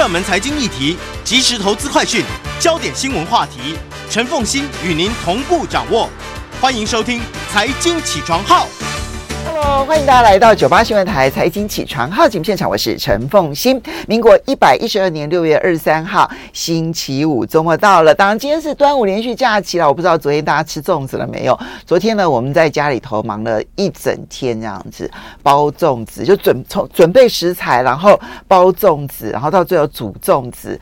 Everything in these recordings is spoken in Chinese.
热门财经议题、即时投资快讯、焦点新闻话题，陈凤欣与您同步掌握。欢迎收听《财经起床号》。欢迎大家来到九八新闻台财经起床号节目现场，我是陈凤馨。民国一百一十二年六月二十三号，星期五，周末到了。当然，今天是端午连续假期了。我不知道昨天大家吃粽子了没有？昨天呢，我们在家里头忙了一整天，这样子包粽子，就准从准备食材，然后包粽子，然后到最后煮粽子。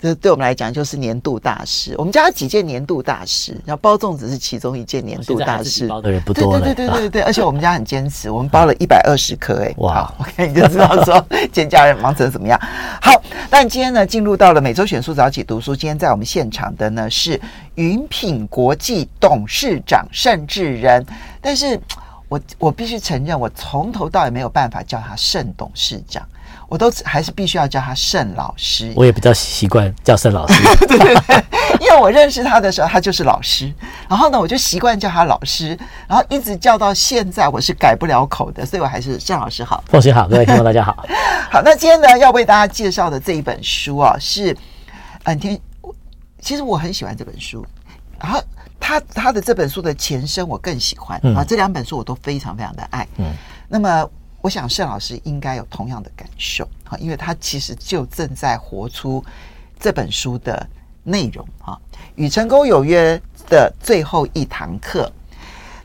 这对我们来讲就是年度大事。我们家有几件年度大事，然后包粽子是其中一件年度大事。包的人不多了。对对对对对，而且我们家很坚持，我们包了一百二十颗。哎，哇！我看你就知道说 今天家人忙成怎么样。好，但今天呢，进入到了每周选书早起读书。今天在我们现场的呢是云品国际董事长盛智仁，但是我我必须承认，我从头到尾没有办法叫他盛董事长。我都还是必须要叫他盛老师，我也比较习惯叫盛老师。对对对，因为我认识他的时候，他就是老师。然后呢，我就习惯叫他老师，然后一直叫到现在，我是改不了口的，所以我还是盛老师好。奉馨好，各位听众大家好。好，那今天呢，要为大家介绍的这一本书啊，是嗯天，其实我很喜欢这本书。然后他他的这本书的前身我更喜欢啊，这两本书我都非常非常的爱。嗯，那么。我想盛老师应该有同样的感受哈，因为他其实就正在活出这本书的内容哈，《与成功有约的最后一堂课》。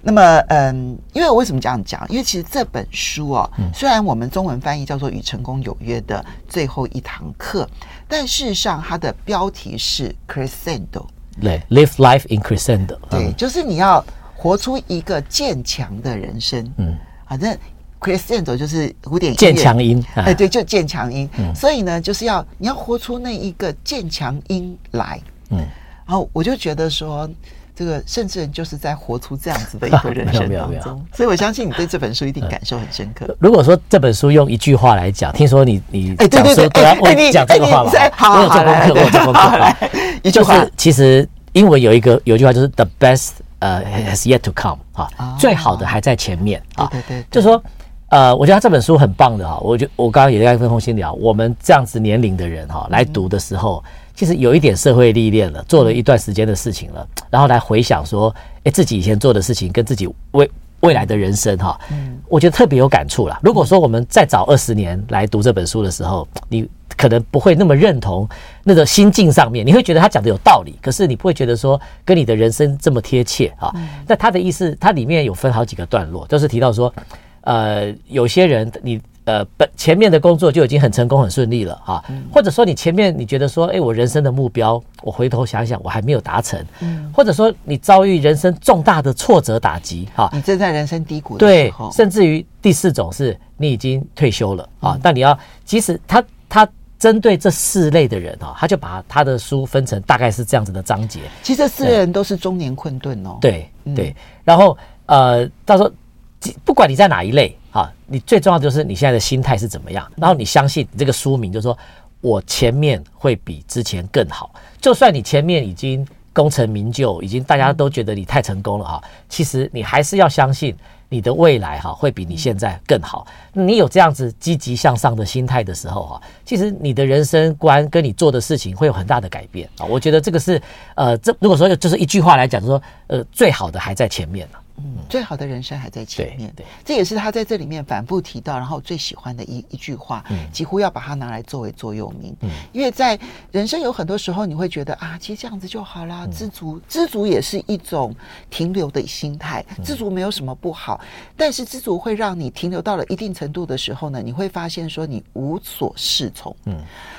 那么，嗯，因为我为什么这样讲？因为其实这本书哦，虽然我们中文翻译叫做《与成功有约的最后一堂课》，但事实上它的标题是 Crescendo，对，Live Life in Crescendo，对，就是你要活出一个渐强的人生，嗯，反正。Crescendo 就是古典渐强音，哎，对，就渐强音。嗯，所以呢，就是要你要活出那一个渐强音来。嗯，然后我就觉得说，这个盛智仁就是在活出这样子的一个人生当中。所以我相信你对这本书一定感受很深刻。如果说这本书用一句话来讲，听说你你哎，对对对，哎，你讲这个话吧。好，我做功课，我做功课。来，一句话，其实英文有一个有句话就是 “the best 呃 has yet to come” 啊，最好的还在前面啊。对对，就是说。呃，我觉得他这本书很棒的哈，我觉我刚刚也在跟凤馨聊，我们这样子年龄的人哈来读的时候，其实有一点社会历练了，做了一段时间的事情了，然后来回想说，哎，自己以前做的事情跟自己未未来的人生哈，我觉得特别有感触啦。如果说我们再早二十年来读这本书的时候，你可能不会那么认同那个心境上面，你会觉得他讲的有道理，可是你不会觉得说跟你的人生这么贴切啊。那他的意思，他里面有分好几个段落，就是提到说。呃，有些人你呃本前面的工作就已经很成功很顺利了啊，或者说你前面你觉得说，哎，我人生的目标，我回头想想我还没有达成，嗯。或者说你遭遇人生重大的挫折打击哈，你正在人生低谷的时候，对，甚至于第四种是你已经退休了啊，但你要即使他他针对这四类的人哈，他就把他的书分成大概是这样子的章节，其实这四类人都是中年困顿哦，对对，然后呃到时候。不管你在哪一类啊，你最重要就是你现在的心态是怎么样。然后你相信这个书名，就是说我前面会比之前更好。就算你前面已经功成名就，已经大家都觉得你太成功了哈，其实你还是要相信你的未来哈会比你现在更好。你有这样子积极向上的心态的时候哈，其实你的人生观跟你做的事情会有很大的改变啊。我觉得这个是呃，这如果说就是一句话来讲，就是说呃，最好的还在前面呢。嗯，最好的人生还在前面。对，这也是他在这里面反复提到，然后最喜欢的一一句话，几乎要把它拿来作为座右铭。嗯，因为在人生有很多时候，你会觉得啊，其实这样子就好啦，知足，知足也是一种停留的心态。知足没有什么不好，但是知足会让你停留到了一定程度的时候呢，你会发现说你无所适从。嗯，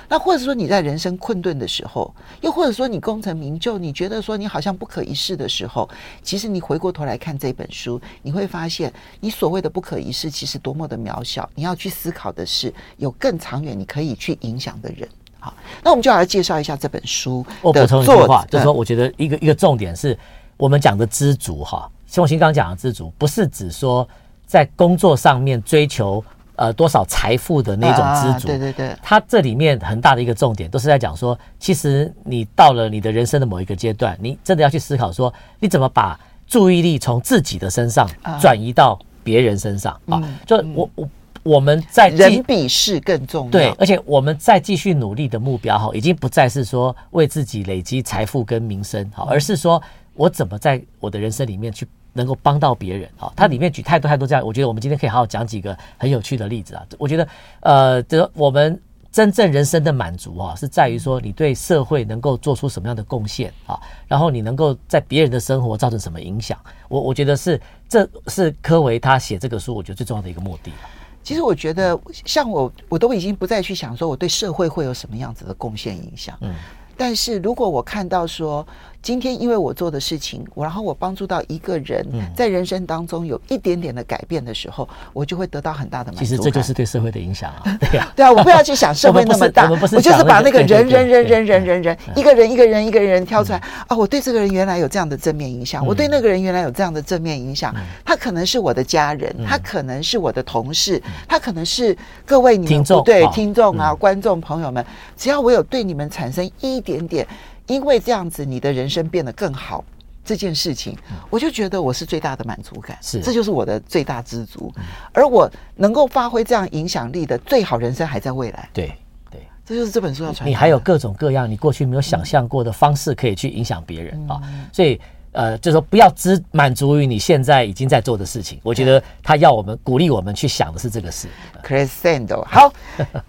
那或者说你在人生困顿的时候，又或者说你功成名就，你觉得说你好像不可一世的时候，其实你回过头来看这。本书你会发现，你所谓的不可一世，其实多么的渺小。你要去思考的是，有更长远你可以去影响的人。好，那我们就来介绍一下这本书。我补充一句话，就是说，我觉得一个一个重点是我们讲的知足哈。宋新刚讲的知足，不是指说在工作上面追求呃多少财富的那种知足。对对对，它这里面很大的一个重点，都是在讲说，其实你到了你的人生的某一个阶段，你真的要去思考说，你怎么把。注意力从自己的身上转移到别人身上啊！就我我我们在人比事更重要。对，而且我们再继续努力的目标哈，已经不再是说为自己累积财富跟名声哈，而是说我怎么在我的人生里面去能够帮到别人啊。它里面举太多太多这样，我觉得我们今天可以好好讲几个很有趣的例子啊。我觉得呃，这我们。真正人生的满足啊，是在于说你对社会能够做出什么样的贡献啊，然后你能够在别人的生活造成什么影响。我我觉得是，这是科维他写这个书，我觉得最重要的一个目的。其实我觉得，像我，我都已经不再去想说我对社会会有什么样子的贡献影响。嗯，但是如果我看到说。今天因为我做的事情，我然后我帮助到一个人，在人生当中有一点点的改变的时候，我就会得到很大的满足感。其实这就是对社会的影响啊，对呀，对啊，我不要去想社会那么大，我就是把那个人人人人人人人一个人一个人一个人挑出来啊，我对这个人原来有这样的正面影响，我对那个人原来有这样的正面影响，他可能是我的家人，他可能是我的同事，他可能是各位你们对听众啊观众朋友们，只要我有对你们产生一点点。因为这样子，你的人生变得更好，这件事情，我就觉得我是最大的满足感，是，这就是我的最大知足。而我能够发挥这样影响力的最好人生还在未来。对对，这就是这本书要传。你还有各种各样你过去没有想象过的方式可以去影响别人啊，所以呃，就是说不要只满足于你现在已经在做的事情。我觉得他要我们鼓励我们去想的是这个事。Chris Sandel，好，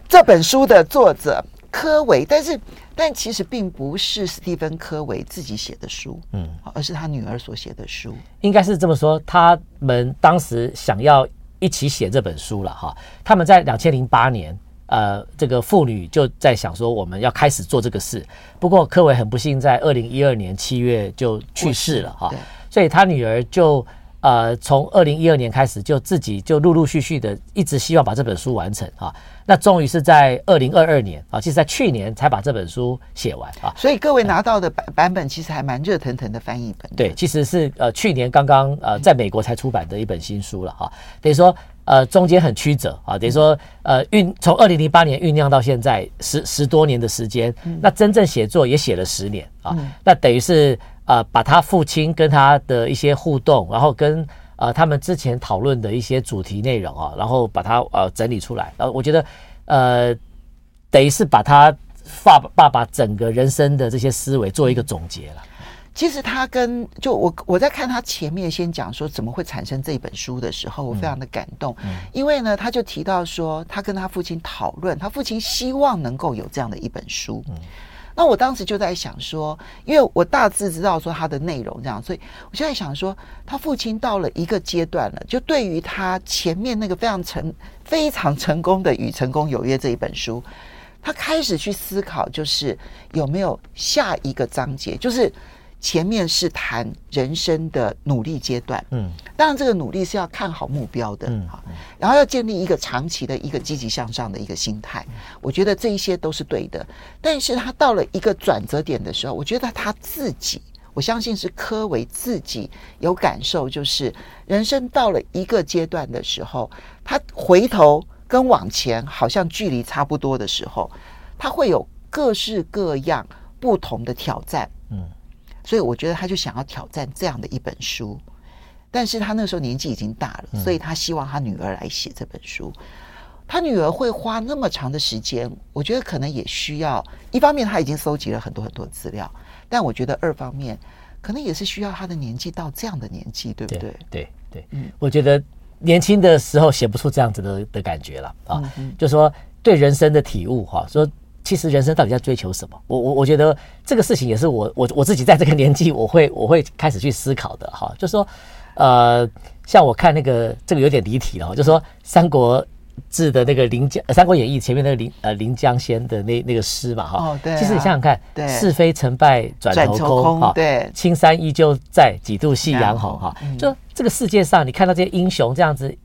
这本书的作者柯维，但是。但其实并不是史蒂芬·科维自己写的书，嗯，而是他女儿所写的书。应该是这么说，他们当时想要一起写这本书了哈。他们在两千零八年，呃，这个妇女就在想说我们要开始做这个事。不过科维很不幸在二零一二年七月就去世了哈，所以他女儿就。呃，从二零一二年开始，就自己就陆陆续续的一直希望把这本书完成啊。那终于是在二零二二年啊，其实在去年才把这本书写完啊。所以各位拿到的版版本其实还蛮热腾腾的翻译本。对，其实是呃去年刚刚呃在美国才出版的一本新书了哈。等于说呃中间很曲折啊，等于说呃酝从二零零八年酝酿到现在十十多年的时间，那真正写作也写了十年啊。那等于是。呃，把他父亲跟他的一些互动，然后跟呃他们之前讨论的一些主题内容啊，然后把它呃整理出来。然后我觉得，呃，等于是把他爸爸爸整个人生的这些思维做一个总结了。其实他跟就我我在看他前面先讲说怎么会产生这一本书的时候，我非常的感动，嗯嗯、因为呢，他就提到说他跟他父亲讨论，他父亲希望能够有这样的一本书。嗯那我当时就在想说，因为我大致知道说他的内容这样，所以我就在想说，他父亲到了一个阶段了，就对于他前面那个非常成、非常成功的《与成功有约》这一本书，他开始去思考，就是有没有下一个章节，就是。前面是谈人生的努力阶段，嗯，当然这个努力是要看好目标的，嗯，好，然后要建立一个长期的一个积极向上的一个心态，我觉得这一些都是对的。但是他到了一个转折点的时候，我觉得他自己，我相信是柯维自己有感受，就是人生到了一个阶段的时候，他回头跟往前好像距离差不多的时候，他会有各式各样不同的挑战，嗯。所以我觉得他就想要挑战这样的一本书，但是他那时候年纪已经大了，所以他希望他女儿来写这本书。他女儿会花那么长的时间，我觉得可能也需要一方面他已经搜集了很多很多资料，但我觉得二方面可能也是需要他的年纪到这样的年纪，对不对？对对对，嗯，我觉得年轻的时候写不出这样子的的感觉了啊，就说对人生的体悟哈，说。其实人生到底在追求什么？我我我觉得这个事情也是我我我自己在这个年纪我会我会开始去思考的哈。就是说，呃，像我看那个这个有点离题了，就是说《三国志》的那个临江，《三国演义》前面那个临呃临江仙的那那个诗嘛哈。哦，对。其实你想想看，对，是非成败转头空哈。对，青山依旧在，几度夕阳红哈。就这个世界上，你看到这些英雄这样子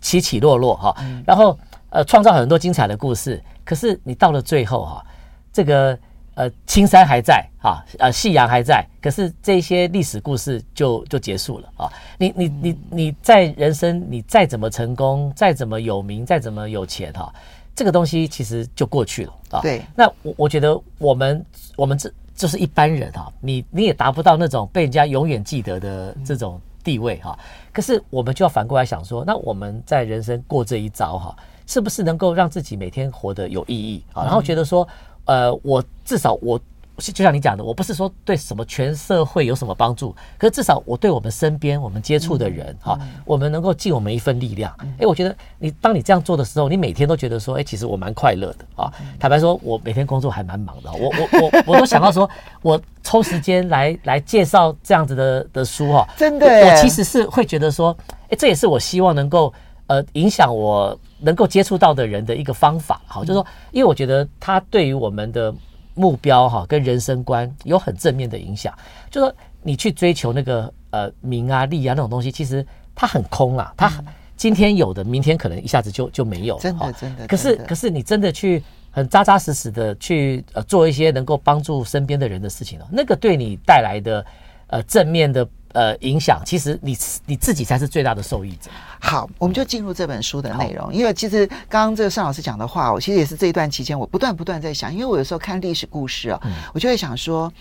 起起落落哈，然后呃创造很多精彩的故事。可是你到了最后哈、啊，这个呃青山还在哈，呃夕阳还在，可是这些历史故事就就结束了啊！你你你你在人生你再怎么成功，再怎么有名，再怎么有钱哈、啊，这个东西其实就过去了啊。对，那我我觉得我们我们这就是一般人哈、啊，你你也达不到那种被人家永远记得的这种地位哈。可是我们就要反过来想说，那我们在人生过这一遭哈，是不是能够让自己每天活得有意义啊？然后觉得说，呃，我至少我。就像你讲的，我不是说对什么全社会有什么帮助，可是至少我对我们身边我们接触的人哈，我们能够尽我们一份力量。哎，我觉得你当你这样做的时候，你每天都觉得说，哎，其实我蛮快乐的啊。坦白说，我每天工作还蛮忙的，我我我 我都想到说，我抽时间来来介绍这样子的的书哈，真的，我其实是会觉得说，哎，这也是我希望能够呃影响我能够接触到的人的一个方法。好，就是说，因为我觉得它对于我们的。目标哈跟人生观有很正面的影响，就说你去追求那个呃名啊利啊那种东西，其实它很空啊，它今天有的，明天可能一下子就就没有。真的真的。可是可是你真的去很扎扎实实的去呃做一些能够帮助身边的人的事情哦，那个对你带来的呃正面的。呃，影响其实你你自己才是最大的受益者。好，我们就进入这本书的内容。因为其实刚刚这个尚老师讲的话，我其实也是这一段期间我不断不断在想，因为我有时候看历史故事啊，我就会想说，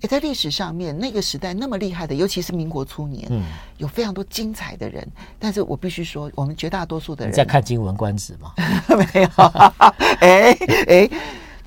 诶，在历史上面那个时代那么厉害的，尤其是民国初年，嗯，有非常多精彩的人。但是我必须说，我们绝大多数的人在看经文官职吗？没有。哎哎。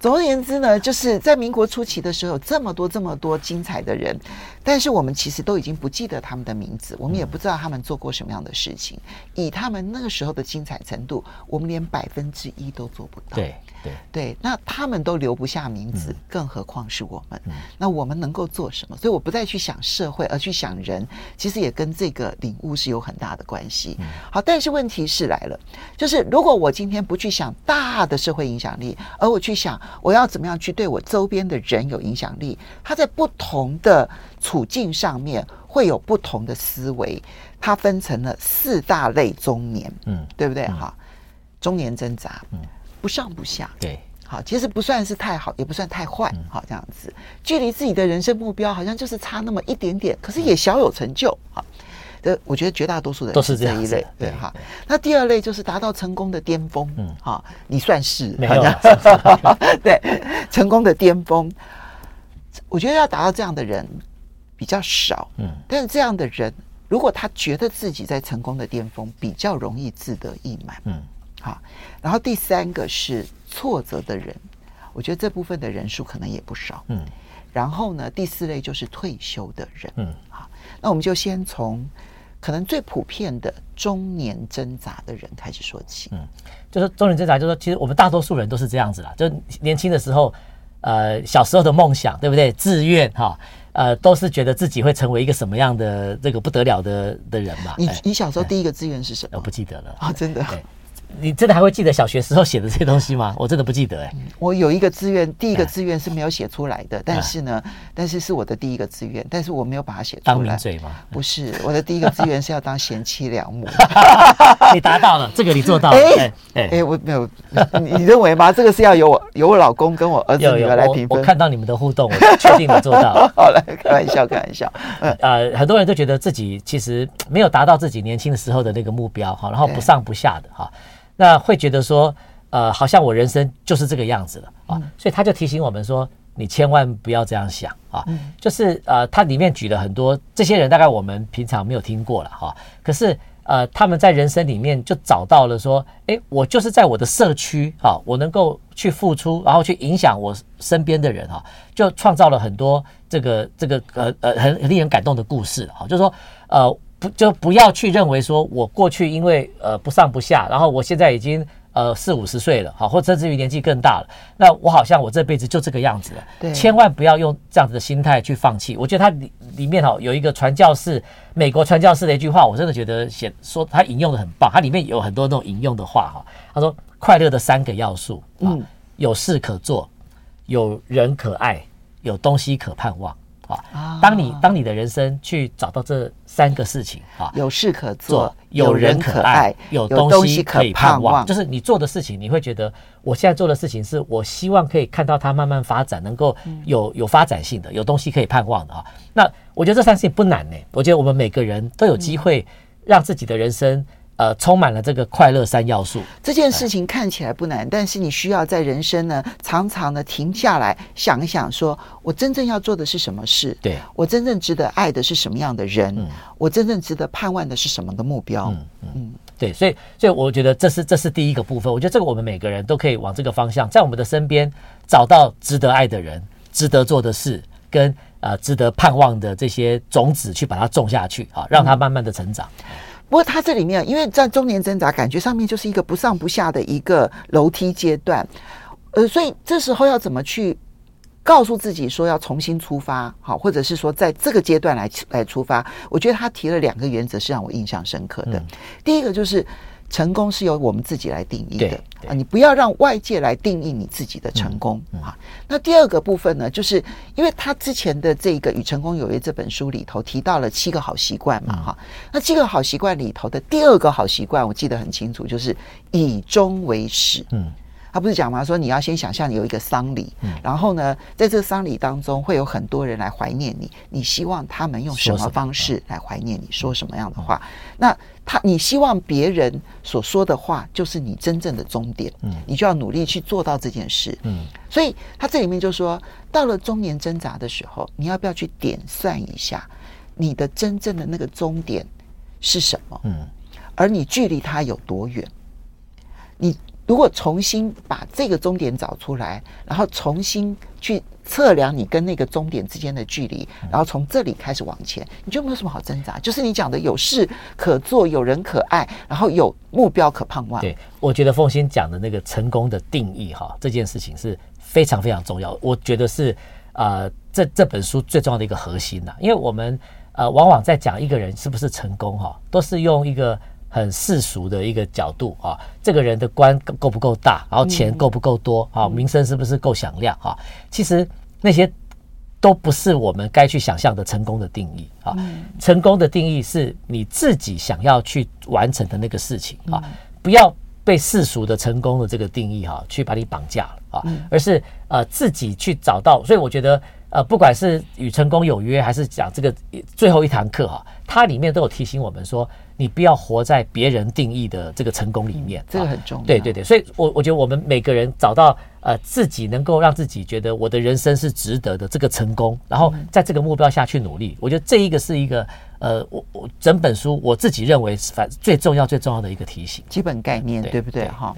总而言之呢，就是在民国初期的时候，这么多这么多精彩的人，但是我们其实都已经不记得他们的名字，我们也不知道他们做过什么样的事情。以他们那个时候的精彩程度，我们连百分之一都做不到。对对对，那他们都留不下名字，更何况是我们？那我们能够做什么？所以我不再去想社会，而去想人，其实也跟这个领悟是有很大的关系。好，但是问题是来了，就是如果我今天不去想大的社会影响力，而我去想。我要怎么样去对我周边的人有影响力？他在不同的处境上面会有不同的思维。它分成了四大类中年，嗯，对不对？哈、嗯，中年挣扎，嗯，不上不下，对，好，其实不算是太好，也不算太坏，好，这样子，距离自己的人生目标好像就是差那么一点点，可是也小有成就，哈。这我觉得绝大多数的人都是这一类，对哈。那第二类就是达到成功的巅峰，嗯，哈，你算是没有，对，成功的巅峰。我觉得要达到这样的人比较少，嗯，但是这样的人，如果他觉得自己在成功的巅峰，比较容易自得意满，嗯，好。然后第三个是挫折的人，我觉得这部分的人数可能也不少，嗯。然后呢，第四类就是退休的人，嗯，好。那我们就先从。可能最普遍的中年挣扎的人开始说起，嗯，就是中年挣扎，就是说，其实我们大多数人都是这样子啦，就年轻的时候，呃，小时候的梦想，对不对？志愿哈，呃，都是觉得自己会成为一个什么样的这个不得了的的人吧。你你小时候第一个志愿是什么？我不记得了啊，真的。你真的还会记得小学时候写的这些东西吗？我真的不记得哎、欸。我有一个志愿，第一个志愿是没有写出来的，嗯、但是呢，但是是我的第一个志愿，但是我没有把它写出来。当名嘴吗？不是，我的第一个志愿是要当贤妻良母。你达到了，这个你做到了。哎哎、我没有，你你认为吗？这个是要由我由我老公跟我儿子女儿来评分。我，我看到你们的互动，我确定你做到了。好了，开玩笑，开玩笑。嗯呃，很多人都觉得自己其实没有达到自己年轻的时候的那个目标哈，然后不上不下的哈。那会觉得说，呃，好像我人生就是这个样子了啊，嗯、所以他就提醒我们说，你千万不要这样想啊，嗯、就是呃，他里面举了很多这些人，大概我们平常没有听过了哈、啊，可是呃，他们在人生里面就找到了说，哎，我就是在我的社区啊，我能够去付出，然后去影响我身边的人哈、啊，就创造了很多这个这个呃呃很很令人感动的故事哈、啊，就是说呃。不就不要去认为说，我过去因为呃不上不下，然后我现在已经呃四五十岁了，好，或甚至于年纪更大了，那我好像我这辈子就这个样子了。对，千万不要用这样子的心态去放弃。我觉得它里里面哈有一个传教士，美国传教士的一句话，我真的觉得写说他引用的很棒。它里面有很多那种引用的话哈，他说快乐的三个要素，嗯，有事可做，有人可爱，有东西可盼望。啊，当你当你的人生去找到这三个事情啊，有事可做，有人可爱，有东西可以盼望，就是你做的事情，你会觉得我现在做的事情是我希望可以看到它慢慢发展，能够有有发展性的，有东西可以盼望的啊。那我觉得这三件事情不难呢。我觉得我们每个人都有机会让自己的人生呃，充满了这个快乐三要素。这件事情看起来不难，但是你需要在人生呢，常常的停下来想一想，说我真正要做的是什么事？对，我真正值得爱的是什么样的人？嗯，我真正值得盼望的是什么的目标？嗯嗯，对，所以所以我觉得这是这是第一个部分。我觉得这个我们每个人都可以往这个方向，在我们的身边找到值得爱的人、值得做的事，跟呃值得盼望的这些种子，去把它种下去啊，让它慢慢的成长。嗯不过他这里面，因为在中年挣扎，感觉上面就是一个不上不下的一个楼梯阶段，呃，所以这时候要怎么去告诉自己说要重新出发，好，或者是说在这个阶段来来出发？我觉得他提了两个原则是让我印象深刻的。嗯、第一个就是。成功是由我们自己来定义的啊，你不要让外界来定义你自己的成功啊。那第二个部分呢，就是因为他之前的这个《与成功有约》这本书里头提到了七个好习惯嘛，哈。那七个好习惯里头的第二个好习惯，我记得很清楚，就是以终为始。嗯。他不是讲吗？说你要先想象你有一个丧礼，嗯、然后呢，在这个丧礼当中会有很多人来怀念你，你希望他们用什么方式来怀念你，说什么样的话？那他，你希望别人所说的话就是你真正的终点，嗯，你就要努力去做到这件事，嗯。所以他这里面就说，到了中年挣扎的时候，你要不要去点算一下你的真正的那个终点是什么？嗯，而你距离他有多远？你。如果重新把这个终点找出来，然后重新去测量你跟那个终点之间的距离，然后从这里开始往前，你就没有什么好挣扎。就是你讲的有事可做，有人可爱，然后有目标可盼望。对，我觉得凤馨讲的那个成功的定义哈，这件事情是非常非常重要。我觉得是呃，这这本书最重要的一个核心呐，因为我们呃往往在讲一个人是不是成功哈，都是用一个。很世俗的一个角度啊，这个人的官够不够大，然后钱够不够多啊，名声是不是够响亮啊？其实那些都不是我们该去想象的成功的定义啊。成功的定义是你自己想要去完成的那个事情啊，不要被世俗的成功的这个定义哈去把你绑架了啊，而是呃自己去找到。所以我觉得呃，不管是与成功有约，还是讲这个最后一堂课哈，它里面都有提醒我们说。你不要活在别人定义的这个成功里面，这个很重要。对对对，所以我我觉得我们每个人找到呃自己能够让自己觉得我的人生是值得的这个成功，然后在这个目标下去努力。我觉得这一个是一个呃，我我整本书我自己认为反最重要最重要的一个提醒，基本概念，对不对？哈，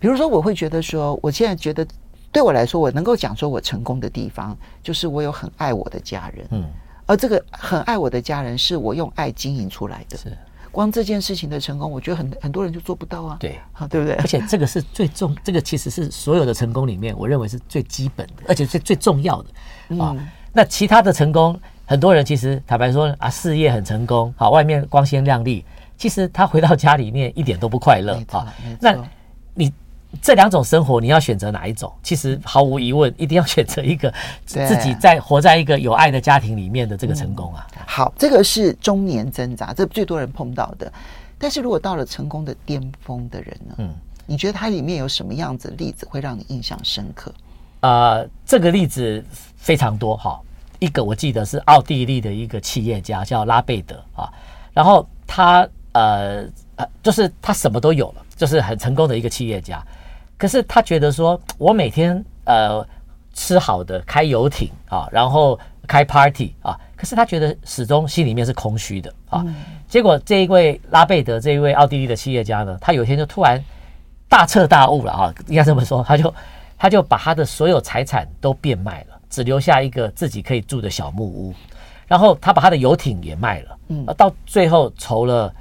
比如说我会觉得说，我现在觉得对我来说，我能够讲说我成功的地方，就是我有很爱我的家人，嗯，而这个很爱我的家人是我用爱经营出来的，是。光这件事情的成功，我觉得很很多人就做不到啊。对，好，对不对？而且这个是最重，这个其实是所有的成功里面，我认为是最基本的，而且是最重要的啊。嗯、那其他的成功，很多人其实坦白说啊，事业很成功，好，外面光鲜亮丽，其实他回到家里面一点都不快乐啊。那你。这两种生活，你要选择哪一种？其实毫无疑问，一定要选择一个 自己在活在一个有爱的家庭里面的这个成功啊。嗯、好，这个是中年挣扎，这最多人碰到的。但是如果到了成功的巅峰的人呢？嗯，你觉得它里面有什么样子的例子会让你印象深刻？啊、呃，这个例子非常多哈。一个我记得是奥地利的一个企业家叫拉贝德啊，然后他呃呃，就是他什么都有了，就是很成功的一个企业家。可是他觉得说，我每天呃吃好的，开游艇啊，然后开 party 啊，可是他觉得始终心里面是空虚的啊。结果这一位拉贝德这一位奥地利的企业家呢，他有一天就突然大彻大悟了啊，应该这么说，他就他就把他的所有财产都变卖了，只留下一个自己可以住的小木屋，然后他把他的游艇也卖了，嗯，到最后筹了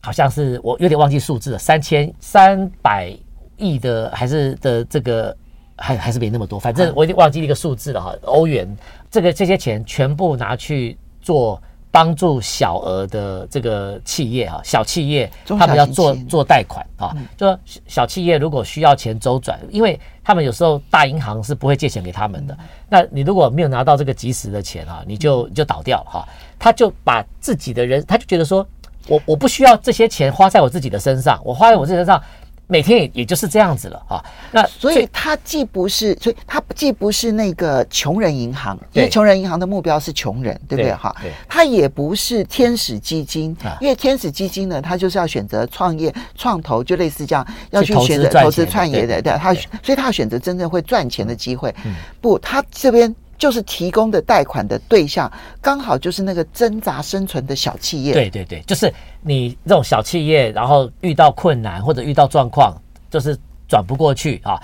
好像是我有点忘记数字了，三千三百。亿的还是的这个还还是没那么多，反正我已经忘记一个数字了哈。欧元这个这些钱全部拿去做帮助小额的这个企业哈，小企业他们要做做贷款啊，就说小企业如果需要钱周转，因为他们有时候大银行是不会借钱给他们的，那你如果没有拿到这个及时的钱啊，你就就倒掉了哈。他就把自己的人，他就觉得说我我不需要这些钱花在我自己的身上，我花在我自己身上。每天也也就是这样子了啊。那所以他既不是，所以他既不是那个穷人银行，因为穷人银行的目标是穷人，对不对？哈，他也不是天使基金，因为天使基金呢，他就是要选择创业创投，就类似这样要去选择投资创业的，对，他所以他要选择真正会赚钱的机会。不，他这边。就是提供的贷款的对象，刚好就是那个挣扎生存的小企业。对对对，就是你这种小企业，然后遇到困难或者遇到状况，就是转不过去啊，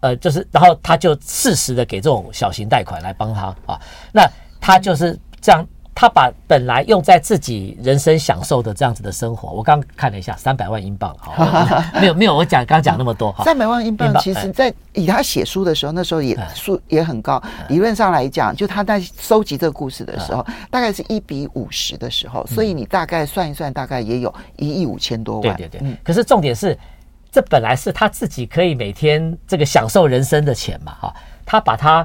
呃，就是然后他就适时的给这种小型贷款来帮他啊，那他就是这样。他把本来用在自己人生享受的这样子的生活，我刚看了一下，三百万英镑，好，没有没有，我讲刚讲那么多 哈，三百万英镑，其实在以他写书的时候，那时候也数也很高，理论上来讲，就他在收集这个故事的时候，大概是一比五十的时候，所以你大概算一算，大概也有一亿五千多万，对对对，可是重点是，这本来是他自己可以每天这个享受人生的钱嘛，哈，他把它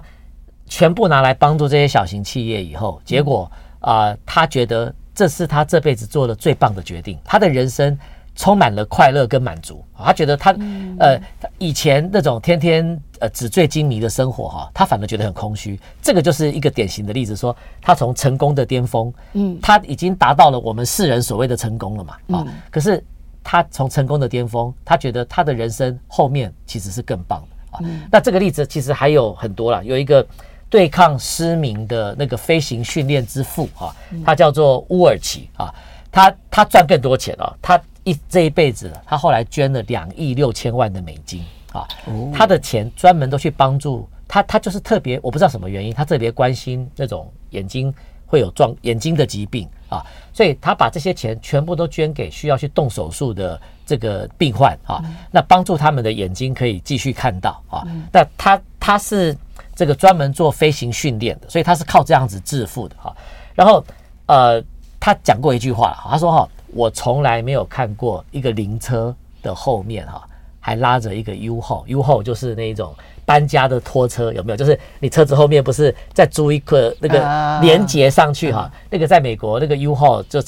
全部拿来帮助这些小型企业以后，结果。啊、呃，他觉得这是他这辈子做的最棒的决定，他的人生充满了快乐跟满足。他觉得他呃以前那种天天呃纸醉金迷的生活哈，他反而觉得很空虚。这个就是一个典型的例子，说他从成功的巅峰，嗯，他已经达到了我们世人所谓的成功了嘛，啊，可是他从成功的巅峰，他觉得他的人生后面其实是更棒的啊。那这个例子其实还有很多了，有一个。对抗失明的那个飞行训练之父啊，他叫做乌尔奇啊，他他赚更多钱啊，他一这一辈子，他后来捐了两亿六千万的美金啊，他的钱专门都去帮助他，他就是特别我不知道什么原因，他特别关心那种眼睛会有状眼睛的疾病啊，所以他把这些钱全部都捐给需要去动手术的这个病患啊，那帮助他们的眼睛可以继续看到啊，那他他是。这个专门做飞行训练的，所以他是靠这样子致富的哈。然后，呃，他讲过一句话，他说哈，我从来没有看过一个灵车的后面哈，还拉着一个 U-Haul，U-Haul 就是那种搬家的拖车，有没有？就是你车子后面不是再租一个那个连接上去哈？那个在美国那个 U-Haul 就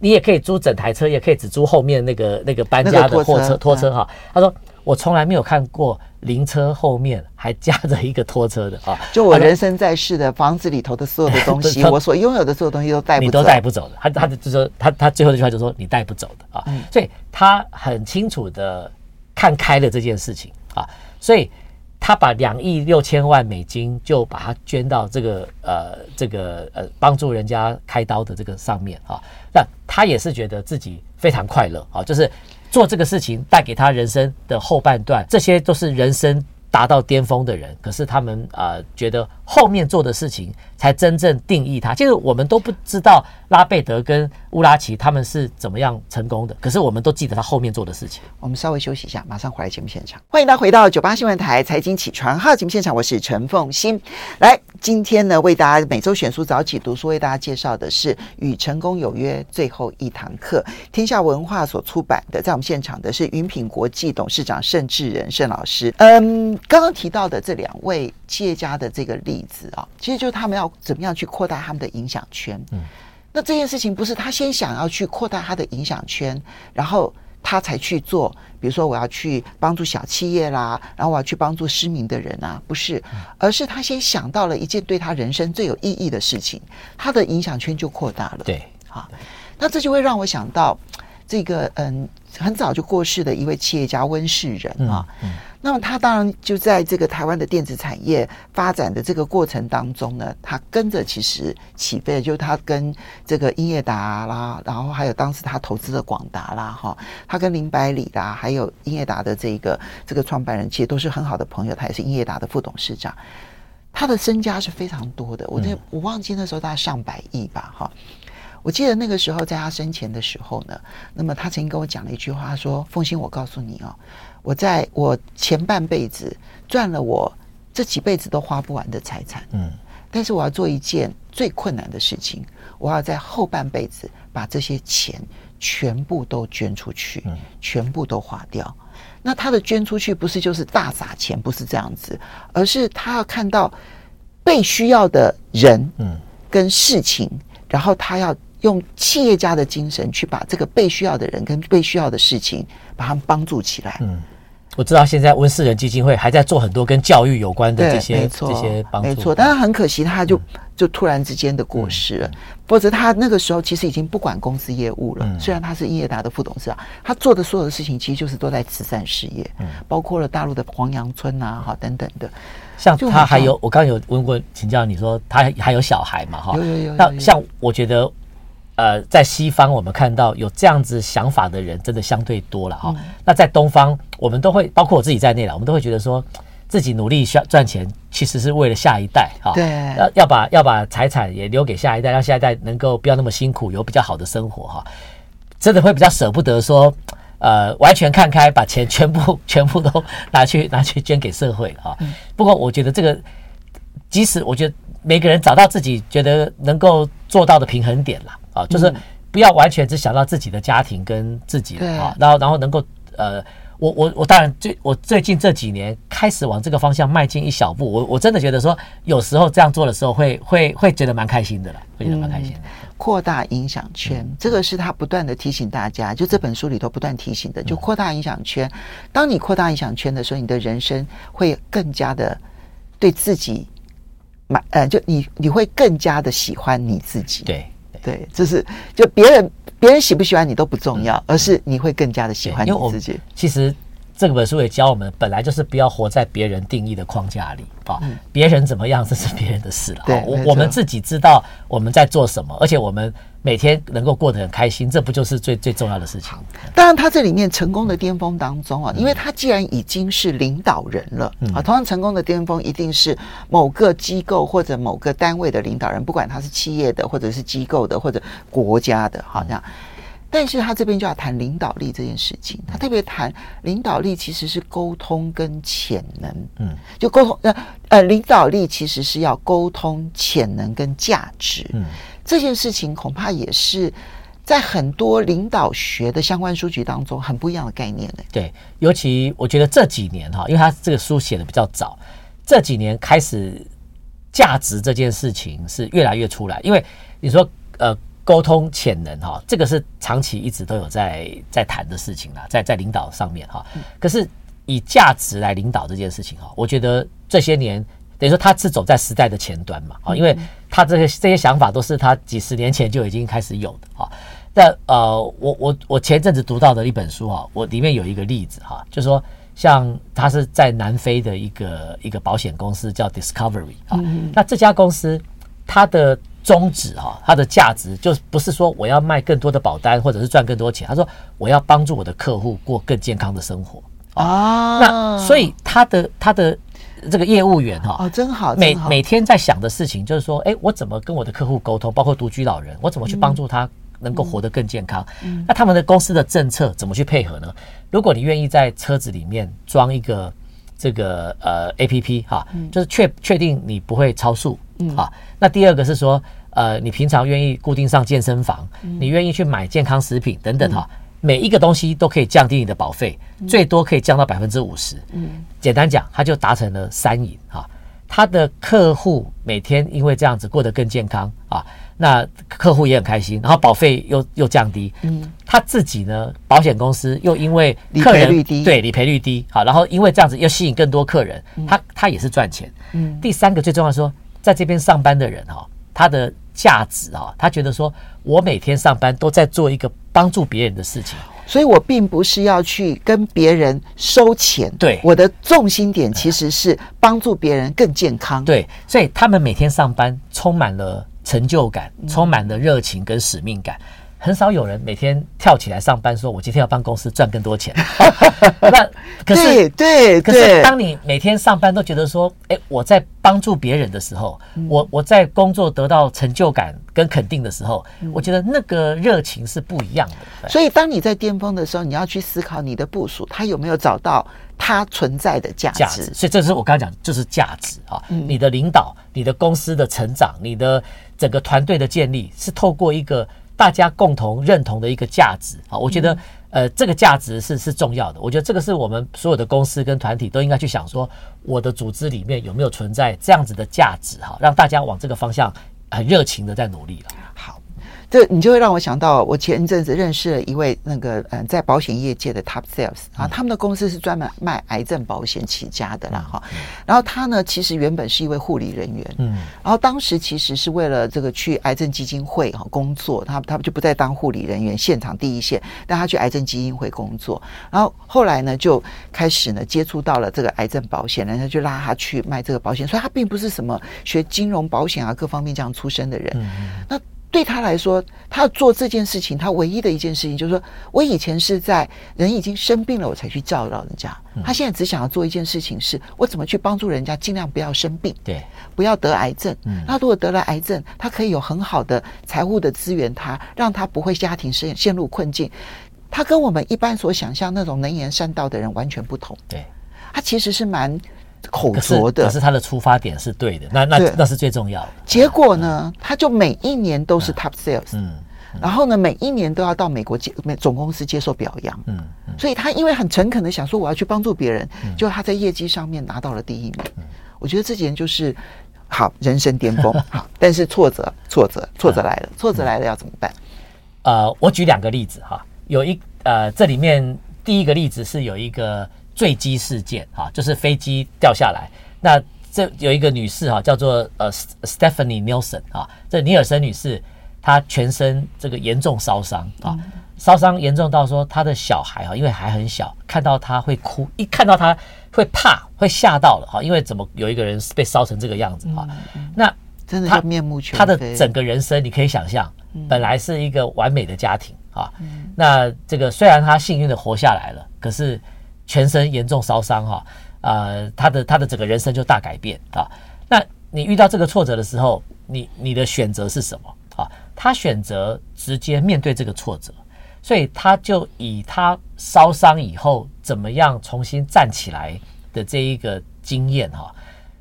你也可以租整台车，也可以只租后面那个那个搬家的货车拖车哈。他说。我从来没有看过灵车后面还夹着一个拖车的啊！就我人生在世的房子里头的所有的东西，我所拥有的所有东西都带不走，你都带不走的。他他就说他他最后一句话就说你带不走的啊！所以他很清楚的看开了这件事情啊，所以他把两亿六千万美金就把它捐到这个呃这个呃帮助人家开刀的这个上面啊。那他也是觉得自己非常快乐啊，就是。做这个事情带给他人生的后半段，这些都是人生达到巅峰的人，可是他们啊、觉得后面做的事情才真正定义他。其实我们都不知道拉贝德跟乌拉奇他们是怎么样成功的，可是我们都记得他后面做的事情。我们稍微休息一下，马上回来节目现场。欢迎大家回到九八新闻台财经起床号节目现场，我是陈凤欣。来，今天呢为大家每周选书早起读书，为大家介绍的是《与成功有约》最后一堂课，天下文化所出版的。在我们现场的是云品国际董事长盛智仁盛老师。嗯。刚刚提到的这两位企业家的这个例子啊，其实就是他们要怎么样去扩大他们的影响圈。嗯，那这件事情不是他先想要去扩大他的影响圈，然后他才去做。比如说，我要去帮助小企业啦，然后我要去帮助失明的人啊，不是，而是他先想到了一件对他人生最有意义的事情，他的影响圈就扩大了。对，好，那这就会让我想到这个嗯，很早就过世的一位企业家温世仁啊。嗯。嗯那么他当然就在这个台湾的电子产业发展的这个过程当中呢，他跟着其实起飞，就是他跟这个英业达啦，然后还有当时他投资的广达啦，哈，他跟林百里啦，还有英业达的这个这个创办人，其实都是很好的朋友，他也是英业达的副董事长，他的身家是非常多的，我那我忘记那时候大概上百亿吧，哈，我记得那个时候在他生前的时候呢，那么他曾经跟我讲了一句话，他说：“凤馨，我告诉你哦。”我在我前半辈子赚了我这几辈子都花不完的财产，嗯，但是我要做一件最困难的事情，我要在后半辈子把这些钱全部都捐出去，嗯，全部都花掉。那他的捐出去不是就是大撒钱，不是这样子，而是他要看到被需要的人，嗯，跟事情，然后他要用企业家的精神去把这个被需要的人跟被需要的事情把他们帮助起来，嗯。我知道现在温世仁基金会还在做很多跟教育有关的这些这些帮助，没错。但是很可惜，他就就突然之间的过世了。否则他那个时候其实已经不管公司业务了。虽然他是英业达的副董事长，他做的所有的事情其实就是都在慈善事业，包括了大陆的黄杨村啊，哈等等的。像他还有，我刚刚有问过请教你说他还有小孩嘛？哈，有有有。那像我觉得。呃，在西方我们看到有这样子想法的人真的相对多了哈。嗯、那在东方，我们都会包括我自己在内了，我们都会觉得说，自己努力赚赚钱，其实是为了下一代哈。对。要要把要把财产也留给下一代，让下一代能够不要那么辛苦，有比较好的生活哈。真的会比较舍不得说，呃，完全看开，把钱全部 全部都拿去拿去捐给社会了哈。嗯、不过我觉得这个，即使我觉得每个人找到自己觉得能够做到的平衡点了。啊，就是不要完全只想到自己的家庭跟自己啊，然后然后能够呃，我我我当然最我最近这几年开始往这个方向迈进一小步，我我真的觉得说有时候这样做的时候会会会觉得蛮开心的了，会觉得蛮开心的。扩大影响圈，这个是他不断的提醒大家，就这本书里头不断提醒的，就扩大影响圈。当你扩大影响圈的时候，你的人生会更加的对自己满呃，就你你会更加的喜欢你自己。对。对，就是就别人别人喜不喜欢你都不重要，而是你会更加的喜欢你自己。其实这本书也教我们，本来就是不要活在别人定义的框架里啊。别人怎么样，这是别人的事了。对，我我们自己知道我们在做什么，而且我们。每天能够过得很开心，这不就是最最重要的事情？当然，他这里面成功的巅峰当中啊，因为他既然已经是领导人了啊，同样成功的巅峰一定是某个机构或者某个单位的领导人，不管他是企业的，或者是机构的，或者国家的，好像。但是他这边就要谈领导力这件事情，他特别谈领导力其实是沟通跟潜能，嗯，就沟通呃呃，领导力其实是要沟通潜能跟价值，嗯。这件事情恐怕也是在很多领导学的相关书籍当中很不一样的概念呢。对，尤其我觉得这几年哈，因为他这个书写的比较早，这几年开始价值这件事情是越来越出来。因为你说呃沟通潜能哈，这个是长期一直都有在在谈的事情啦，在在领导上面哈。可是以价值来领导这件事情哈，我觉得这些年。等于说他是走在时代的前端嘛，啊，因为他这些这些想法都是他几十年前就已经开始有的哈。但呃，我我我前阵子读到的一本书哈，我里面有一个例子哈，就说像他是在南非的一个一个保险公司叫 Discovery 啊，那这家公司它的宗旨哈，它的价值就不是说我要卖更多的保单或者是赚更多钱，他说我要帮助我的客户过更健康的生活啊。那所以他的他的。这个业务员哈哦，真好，每每天在想的事情就是说，哎，我怎么跟我的客户沟通，包括独居老人，我怎么去帮助他能够活得更健康？嗯，那他们的公司的政策怎么去配合呢？如果你愿意在车子里面装一个这个呃 APP 哈，就是确确定你不会超速啊。那第二个是说，呃，你平常愿意固定上健身房，你愿意去买健康食品等等哈。每一个东西都可以降低你的保费，最多可以降到百分之五十。嗯，简单讲，它就达成了三赢哈。他的客户每天因为这样子过得更健康啊，那客户也很开心，然后保费又又降低。嗯，他自己呢，保险公司又因为客人理赔率低，对理赔率低，好，然后因为这样子又吸引更多客人，他他也是赚钱。嗯，第三个最重要说，在这边上班的人哈，他的。价值啊，他觉得说，我每天上班都在做一个帮助别人的事情，所以我并不是要去跟别人收钱。对，我的重心点其实是帮助别人更健康。对，所以他们每天上班充满了成就感，充满了热情跟使命感。很少有人每天跳起来上班说：“我今天要帮公司赚更多钱。” 那可是对，可是当你每天上班都觉得说：“哎，我在帮助别人的时候，我我在工作得到成就感跟肯定的时候，我觉得那个热情是不一样的。”所以，当你在巅峰的时候，你要去思考你的部署他有没有找到他存在的价值。所以，这是我刚刚讲，就是价值啊！你的领导、你的公司的成长、你的整个团队的建立，是透过一个。大家共同认同的一个价值啊，我觉得呃，这个价值是是重要的。我觉得这个是我们所有的公司跟团体都应该去想说，我的组织里面有没有存在这样子的价值哈，让大家往这个方向很热情的在努力了。好，这你就会让我想到，我前一阵子认识了一位那个嗯，在保险业界的 top sales 啊，他们的公司是专门卖癌症保险起家的啦哈。然后他呢，其实原本是一位护理人员，嗯，然后当时其实是为了这个去癌症基金会哈工作，他他就不再当护理人员，现场第一线，但他去癌症基金会工作。然后后来呢，就开始呢接触到了这个癌症保险，人家就拉他去卖这个保险，所以他并不是什么学金融保险啊各方面这样出身的人，那。对他来说，他做这件事情，他唯一的一件事情就是说，我以前是在人已经生病了，我才去照料人家。他现在只想要做一件事情，是我怎么去帮助人家，尽量不要生病，对，不要得癌症。嗯那如果得了癌症，他可以有很好的财务的资源，他让他不会家庭陷陷入困境。他跟我们一般所想象那种能言善道的人完全不同。对，他其实是蛮。口拙的，可是他的出发点是对的，那那那是最重要的。结果呢，他就每一年都是 top sales，嗯，然后呢，每一年都要到美国接美总公司接受表扬，嗯，所以他因为很诚恳的想说我要去帮助别人，就他在业绩上面拿到了第一名。我觉得这几年就是好人生巅峰，好，但是挫折，挫折，挫折来了，挫折来了要怎么办？呃，我举两个例子哈，有一呃，这里面第一个例子是有一个。坠机事件啊，就是飞机掉下来。那这有一个女士哈，叫做呃 Stephanie Nelson 啊，这尼尔森女士，她全身这个严重烧伤啊，烧伤严重到说她的小孩啊，因为还很小，看到她会哭，一看到她会怕，会吓到了哈，因为怎么有一个人被烧成这个样子哈？那真的面目全非。她的整个人生你可以想象，本来是一个完美的家庭啊，那这个虽然她幸运的活下来了，可是。全身严重烧伤哈，呃，他的他的整个人生就大改变啊。那你遇到这个挫折的时候，你你的选择是什么啊？他选择直接面对这个挫折，所以他就以他烧伤以后怎么样重新站起来的这一个经验哈，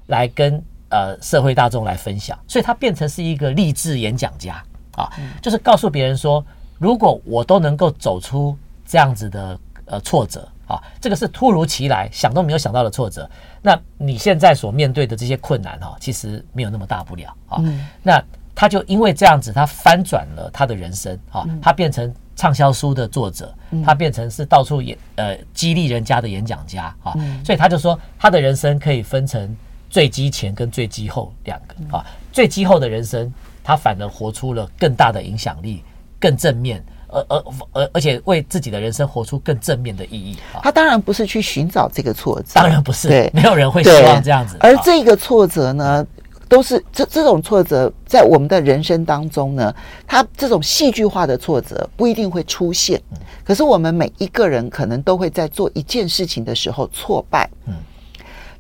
来跟呃社会大众来分享。所以他变成是一个励志演讲家啊，就是告诉别人说，如果我都能够走出这样子的呃挫折。啊，这个是突如其来，想都没有想到的挫折。那你现在所面对的这些困难哈，其实没有那么大不了啊。那他就因为这样子，他翻转了他的人生啊，他变成畅销书的作者，他变成是到处演呃激励人家的演讲家啊。所以他就说，他的人生可以分成坠机前跟坠机后两个啊。坠机后的人生，他反而活出了更大的影响力，更正面。而而而而且为自己的人生活出更正面的意义。他当然不是去寻找这个挫折，当然不是，对，没有人会希望这样子。而这个挫折呢，都是这这种挫折在我们的人生当中呢，它这种戏剧化的挫折不一定会出现。可是我们每一个人可能都会在做一件事情的时候挫败。嗯。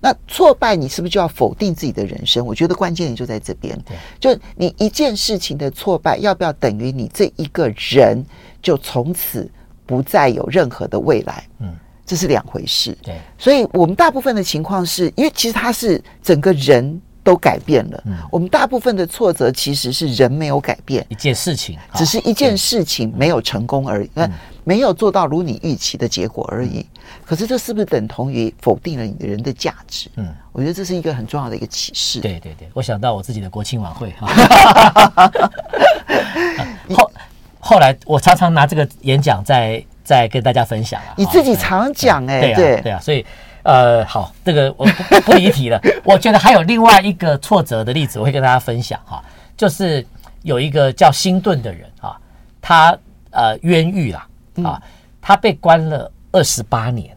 那挫败，你是不是就要否定自己的人生？我觉得关键点就在这边。对，就你一件事情的挫败，要不要等于你这一个人就从此不再有任何的未来？嗯，这是两回事。对，所以我们大部分的情况是因为其实他是整个人都改变了。嗯，我们大部分的挫折其实是人没有改变，一件事情，只是一件事情没有成功而已。嗯。没有做到如你预期的结果而已，可是这是不是等同于否定了你的人的价值？嗯，我觉得这是一个很重要的一个启示。对对对，我想到我自己的国庆晚会哈。后后来我常常拿这个演讲在在跟大家分享啊。你自己常讲哎，对对啊，所以呃，好，这个我不不离题了。我觉得还有另外一个挫折的例子，我会跟大家分享哈，就是有一个叫辛顿的人啊，他呃冤狱啦。啊，他被关了二十八年，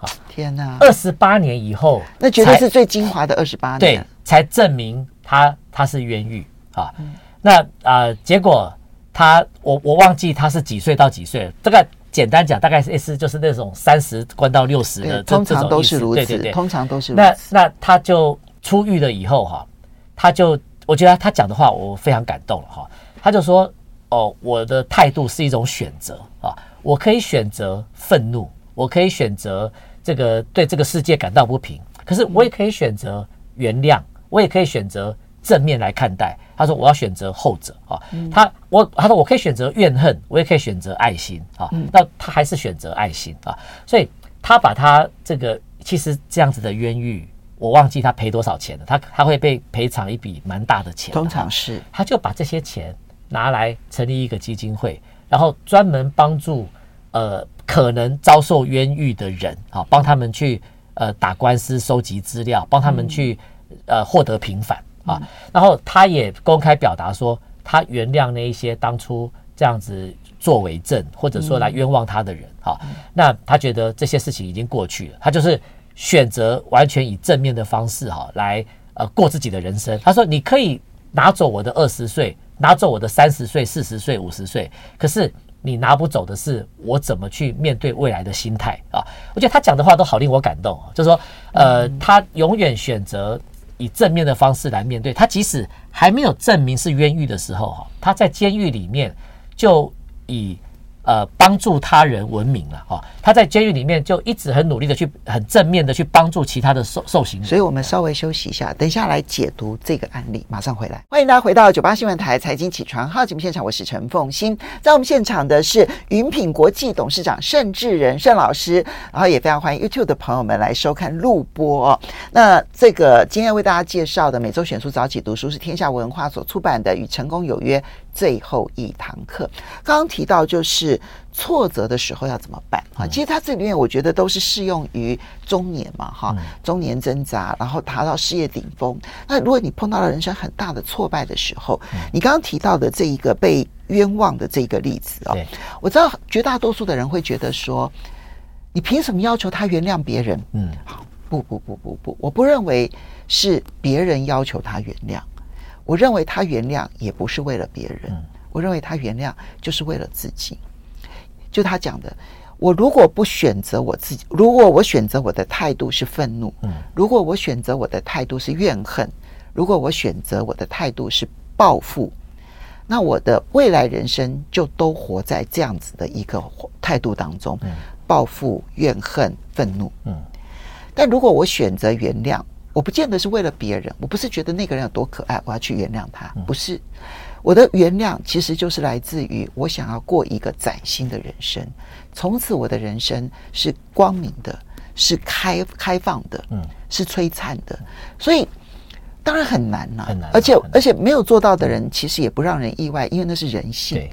啊，天哪！二十八年以后，那绝对是最精华的二十八年，对，才证明他他是冤狱啊。那啊，结果他我我忘记他是几岁到几岁了，这个简单讲，大概是意思就是那种三十关到六十的，通常都是如此，对对对，通常都是。那那他就出狱了以后哈，他就我觉得他讲的话我非常感动了哈，他就说哦，我的态度是一种选择啊。我可以选择愤怒，我可以选择这个对这个世界感到不平，可是我也可以选择原谅，我也可以选择正面来看待。他说我要选择后者啊，他我他说我可以选择怨恨，我也可以选择爱心啊，那他还是选择爱心啊，所以他把他这个其实这样子的冤狱，我忘记他赔多少钱了，他他会被赔偿一笔蛮大的钱，通常是，他就把这些钱拿来成立一个基金会，然后专门帮助呃可能遭受冤狱的人啊，帮他们去呃打官司、收集资料，帮他们去呃获得平反啊。然后他也公开表达说，他原谅那一些当初这样子作为证或者说来冤枉他的人啊。那他觉得这些事情已经过去了，他就是选择完全以正面的方式哈来呃过自己的人生。他说：“你可以。”拿走我的二十岁，拿走我的三十岁、四十岁、五十岁，可是你拿不走的是我怎么去面对未来的心态啊！我觉得他讲的话都好令我感动，就是说，呃，他永远选择以正面的方式来面对。他即使还没有证明是冤狱的时候，哈，他在监狱里面就以。呃，帮助他人闻名了哈，他在监狱里面就一直很努力的去，很正面的去帮助其他的受受刑人。所以我们稍微休息一下，等一下来解读这个案例，马上回来。欢迎大家回到九八新闻台财经起床号节目现场，我是陈凤欣，在我们现场的是云品国际董事长盛智仁盛老师，然后也非常欢迎 YouTube 的朋友们来收看录播。那这个今天为大家介绍的每周选书早起读书是天下文化所出版的《与成功有约》。最后一堂课，刚刚提到就是挫折的时候要怎么办啊？其实他这里面我觉得都是适用于中年嘛，哈，中年挣扎，然后达到事业顶峰。那如果你碰到了人生很大的挫败的时候，你刚刚提到的这一个被冤枉的这个例子哦，我知道绝大多数的人会觉得说，你凭什么要求他原谅别人？嗯，好，不不不不不，我不认为是别人要求他原谅。我认为他原谅也不是为了别人，我认为他原谅就是为了自己。就他讲的，我如果不选择我自己，如果我选择我的态度是愤怒，嗯如果我选择我的态度是怨恨，如果我选择我的态度是报复，那我的未来人生就都活在这样子的一个态度当中，报复、怨恨、愤怒。嗯但如果我选择原谅。我不见得是为了别人，我不是觉得那个人有多可爱，我要去原谅他。不是，我的原谅其实就是来自于我想要过一个崭新的人生，从此我的人生是光明的，是开开放的，嗯，是璀璨的。所以当然很难呐，很难，而且而且没有做到的人，其实也不让人意外，因为那是人性。对。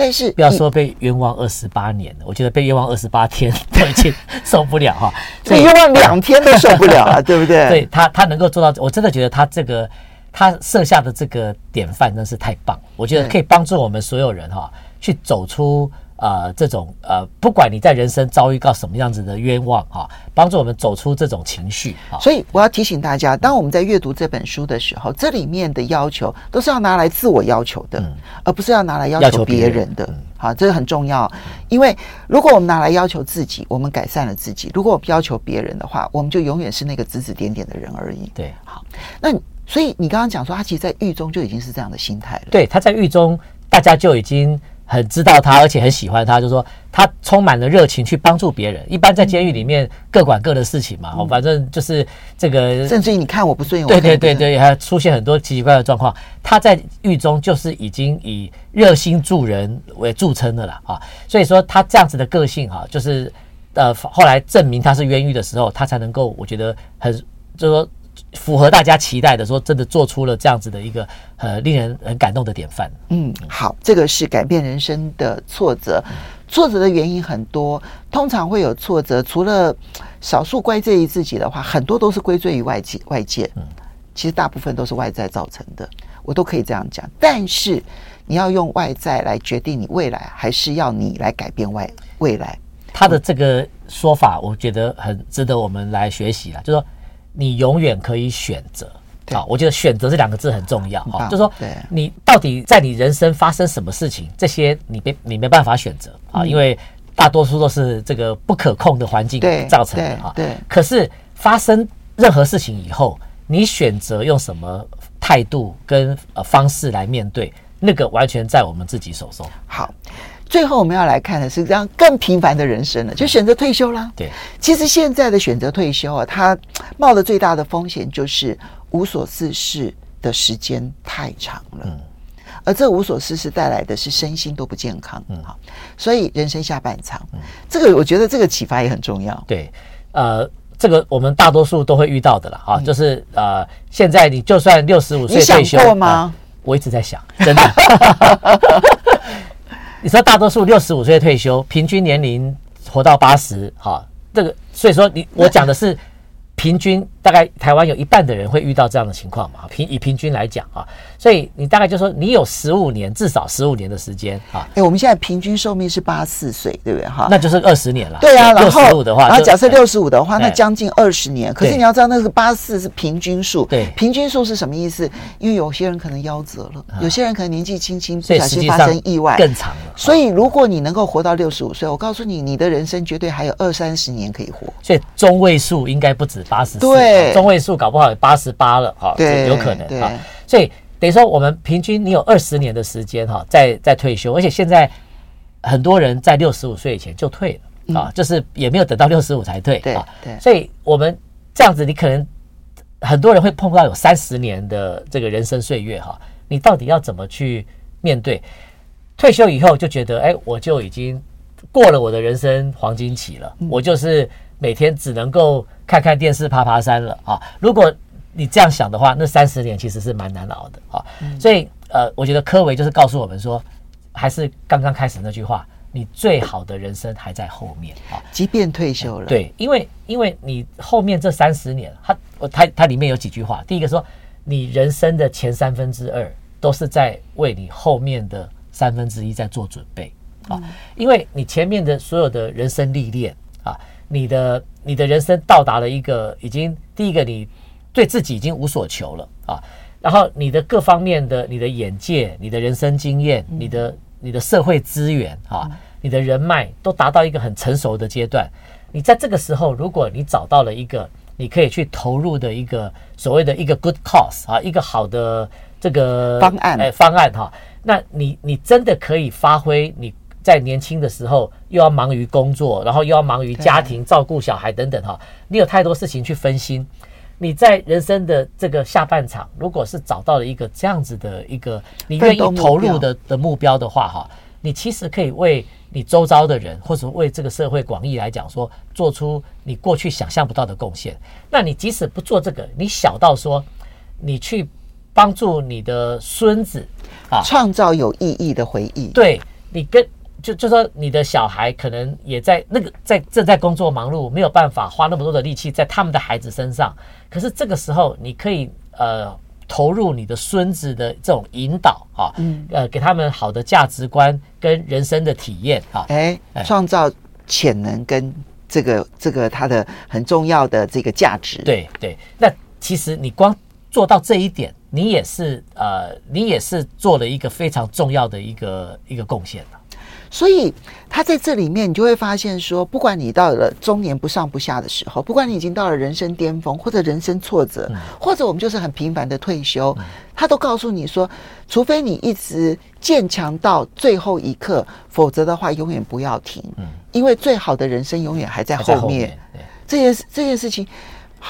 但是不要说被冤枉二十八年了，我觉得被冤枉二十八天 都已经 受不了哈。被冤枉两天都受不了啊，对不对？对他，他能够做到，我真的觉得他这个他设下的这个典范真是太棒，我觉得可以帮助我们所有人哈去走出。呃，这种呃，不管你在人生遭遇到什么样子的冤枉哈，帮助我们走出这种情绪哈。所以我要提醒大家，当我们在阅读这本书的时候，这里面的要求都是要拿来自我要求的，嗯、而不是要拿来要求别人的。好，这个很重要，因为如果我们拿来要求自己，我们改善了自己；如果我们要求别人的话，我们就永远是那个指指点点的人而已。对，好，那所以你刚刚讲说，他其实，在狱中就已经是这样的心态了。对，他在狱中，大家就已经。很知道他，而且很喜欢他，就是说他充满了热情去帮助别人。一般在监狱里面各管各的事情嘛，哦，反正就是这个。甚至于你看我不顺眼，对对对对，还出现很多奇奇怪怪的状况。他在狱中就是已经以热心助人为著称的了啊。所以说他这样子的个性哈，就是呃后来证明他是冤狱的时候，他才能够我觉得很就是说。符合大家期待的，说真的做出了这样子的一个呃令人很感动的典范。嗯，好，这个是改变人生的挫折，挫折的原因很多，通常会有挫折，除了少数归罪于自己的话，很多都是归罪于外界。外界，嗯，其实大部分都是外在造成的，我都可以这样讲。但是你要用外在来决定你未来，还是要你来改变外未来？他的这个说法，我觉得很值得我们来学习啊，就是说。你永远可以选择，啊，我觉得“选择”这两个字很重要哈，就是说，你到底在你人生发生什么事情，这些你没你没办法选择啊，因为大多数都是这个不可控的环境造成的啊。对，可是发生任何事情以后，你选择用什么态度跟呃方式来面对，那个完全在我们自己手中。好。最后我们要来看的是这样更平凡的人生了，就选择退休啦。对，其实现在的选择退休啊，他冒的最大的风险就是无所事事的时间太长了。嗯，而这无所事事带来的是身心都不健康。嗯，好，所以人生下半场，嗯，这个我觉得这个启发也很重要。对，呃，这个我们大多数都会遇到的了啊，就是呃，现在你就算六十五岁退休，你想过吗？我一直在想，真的。你说大多数六十五岁退休，平均年龄活到八十，哈，这个所以说你我讲的是。平均大概台湾有一半的人会遇到这样的情况嘛？平以平均来讲啊，所以你大概就说你有十五年，至少十五年的时间啊。哎，我们现在平均寿命是八十四岁，对不对？哈，那就是二十年了。对啊，六十五的话，然后假设六十五的话，那将近二十年。可是你要知道，那个八十四是平均数。对，平均数是什么意思？因为有些人可能夭折了，有些人可能年纪轻轻不小心发生意外，更长了。所以如果你能够活到六十五岁，我告诉你，你的人生绝对还有二三十年可以活。所以中位数应该不止八十四。对。中位数搞不好有八十八了哈，对，有可能哈。所以等于说，我们平均你有二十年的时间哈，在在退休，而且现在很多人在六十五岁以前就退了啊，就是也没有等到六十五才退啊。对，所以我们这样子，你可能很多人会碰到有三十年的这个人生岁月哈，你到底要怎么去面对？退休以后就觉得，哎，我就已经过了我的人生黄金期了，我就是。每天只能够看看电视、爬爬山了啊！如果你这样想的话，那三十年其实是蛮难熬的啊。所以呃，我觉得科维就是告诉我们说，还是刚刚开始那句话，你最好的人生还在后面啊。即便退休了，对，因为因为你后面这三十年，它它它里面有几句话，第一个说，你人生的前三分之二都是在为你后面的三分之一在做准备啊，因为你前面的所有的人生历练啊。你的你的人生到达了一个已经第一个，你对自己已经无所求了啊。然后你的各方面的你的眼界、你的人生经验、你的你的社会资源啊、你的人脉都达到一个很成熟的阶段。你在这个时候，如果你找到了一个你可以去投入的一个所谓的一个 good cause 啊，一个好的这个方案哎方案哈，那你你真的可以发挥你。在年轻的时候，又要忙于工作，然后又要忙于家庭照顾小孩等等哈，你有太多事情去分心。你在人生的这个下半场，如果是找到了一个这样子的一个你愿意投入的的目标的话哈，你其实可以为你周遭的人，或者为这个社会广义来讲说，做出你过去想象不到的贡献。那你即使不做这个，你小到说，你去帮助你的孙子啊，创造有意义的回忆，对你跟。就就说你的小孩可能也在那个在正在工作忙碌，没有办法花那么多的力气在他们的孩子身上。可是这个时候，你可以呃投入你的孙子的这种引导啊，嗯，呃，给他们好的价值观跟人生的体验啊，哎，创造潜能跟这个这个他的很重要的这个价值。对对，那其实你光做到这一点，你也是呃，你也是做了一个非常重要的一个一个贡献了。所以他在这里面，你就会发现说，不管你到了中年不上不下的时候，不管你已经到了人生巅峰，或者人生挫折，或者我们就是很平凡的退休，他都告诉你说，除非你一直坚强到最后一刻，否则的话，永远不要停，因为最好的人生永远还在后面。这件事这件事情，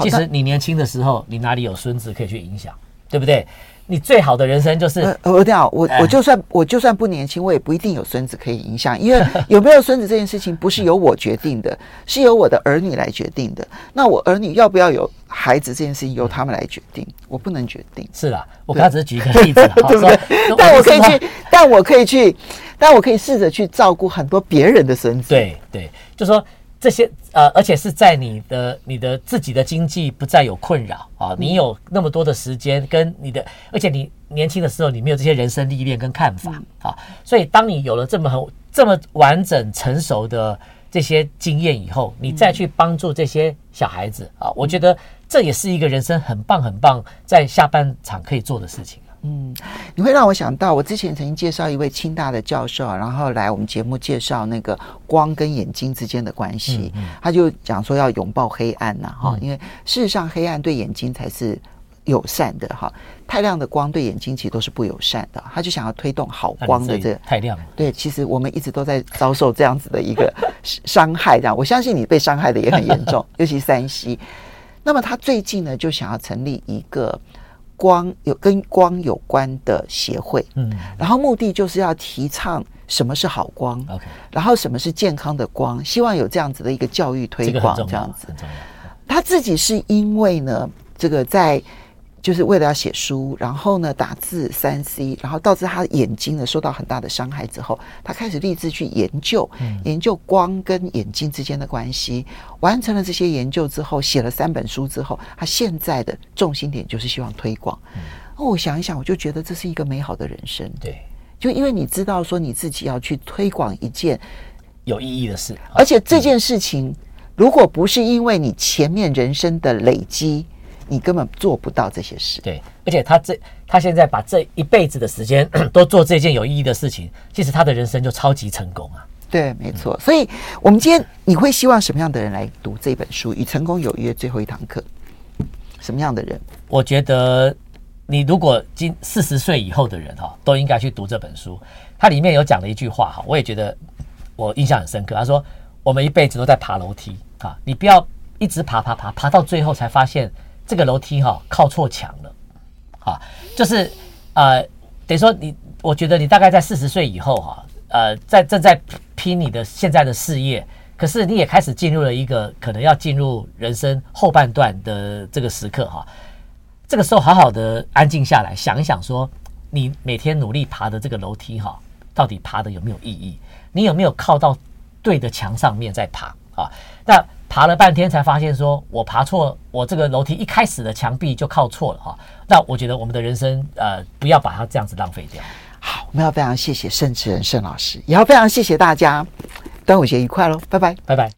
其实你年轻的时候，你哪里有孙子可以去影响，对不对？你最好的人生就是我这样，我我就算我就算不年轻，我也不一定有孙子可以影响，因为 有没有孙子这件事情不是由我决定的，是由我的儿女来决定的。那我儿女要不要有孩子这件事情由他们来决定，我不能决定。是啦，我刚才只是举一个例子，对不对？但我可以去，但我可以去，但我可以试着去照顾很多别人的孙子。对对，就说。这些呃，而且是在你的你的自己的经济不再有困扰啊，你有那么多的时间跟你的，而且你年轻的时候你没有这些人生历练跟看法啊，所以当你有了这么很这么完整成熟的这些经验以后，你再去帮助这些小孩子啊，我觉得这也是一个人生很棒很棒在下半场可以做的事情。嗯，你会让我想到，我之前曾经介绍一位清大的教授，然后来我们节目介绍那个光跟眼睛之间的关系。嗯嗯、他就讲说要拥抱黑暗呐，哈，因为事实上黑暗对眼睛才是友善的，哈，太亮的光对眼睛其实都是不友善的。他就想要推动好光的这个、太亮了。对，其实我们一直都在遭受这样子的一个 伤害，这样我相信你被伤害的也很严重，尤其山西。那么他最近呢，就想要成立一个。光有跟光有关的协会，嗯，然后目的就是要提倡什么是好光，OK，然后什么是健康的光，希望有这样子的一个教育推广，这样子。他自己是因为呢，这个在就是为了要写书，然后呢打字三 C，然后导致他眼睛呢受到很大的伤害之后，他开始立志去研究，嗯、研究光跟眼睛之间的关系。完成了这些研究之后，写了三本书之后，他现在的重心点就是希望推广。哦、我想一想，我就觉得这是一个美好的人生。对，就因为你知道说你自己要去推广一件有意义的事，而且这件事情、嗯、如果不是因为你前面人生的累积。你根本做不到这些事。对，而且他这他现在把这一辈子的时间 都做这件有意义的事情，其实他的人生就超级成功啊。对，没错。所以，我们今天你会希望什么样的人来读这本书《与成功有约》最后一堂课？什么样的人？我觉得，你如果今四十岁以后的人哈，都应该去读这本书。它里面有讲了一句话哈，我也觉得我印象很深刻。他说：“我们一辈子都在爬楼梯啊，你不要一直爬爬爬，爬到最后才发现。”这个楼梯哈、靠错墙了，啊，就是呃，等于说你，我觉得你大概在四十岁以后哈、呃，在正在拼你的现在的事业，可是你也开始进入了一个可能要进入人生后半段的这个时刻哈、这个时候好好的安静下来想一想，说你每天努力爬的这个楼梯哈、到底爬的有没有意义？你有没有靠到对的墙上面在爬啊？那。爬了半天才发现，说我爬错，我这个楼梯一开始的墙壁就靠错了哈。那我觉得我们的人生，呃，不要把它这样子浪费掉。好，我们要非常谢谢盛智仁盛老师，也要非常谢谢大家，端午节愉快喽，拜拜，拜拜。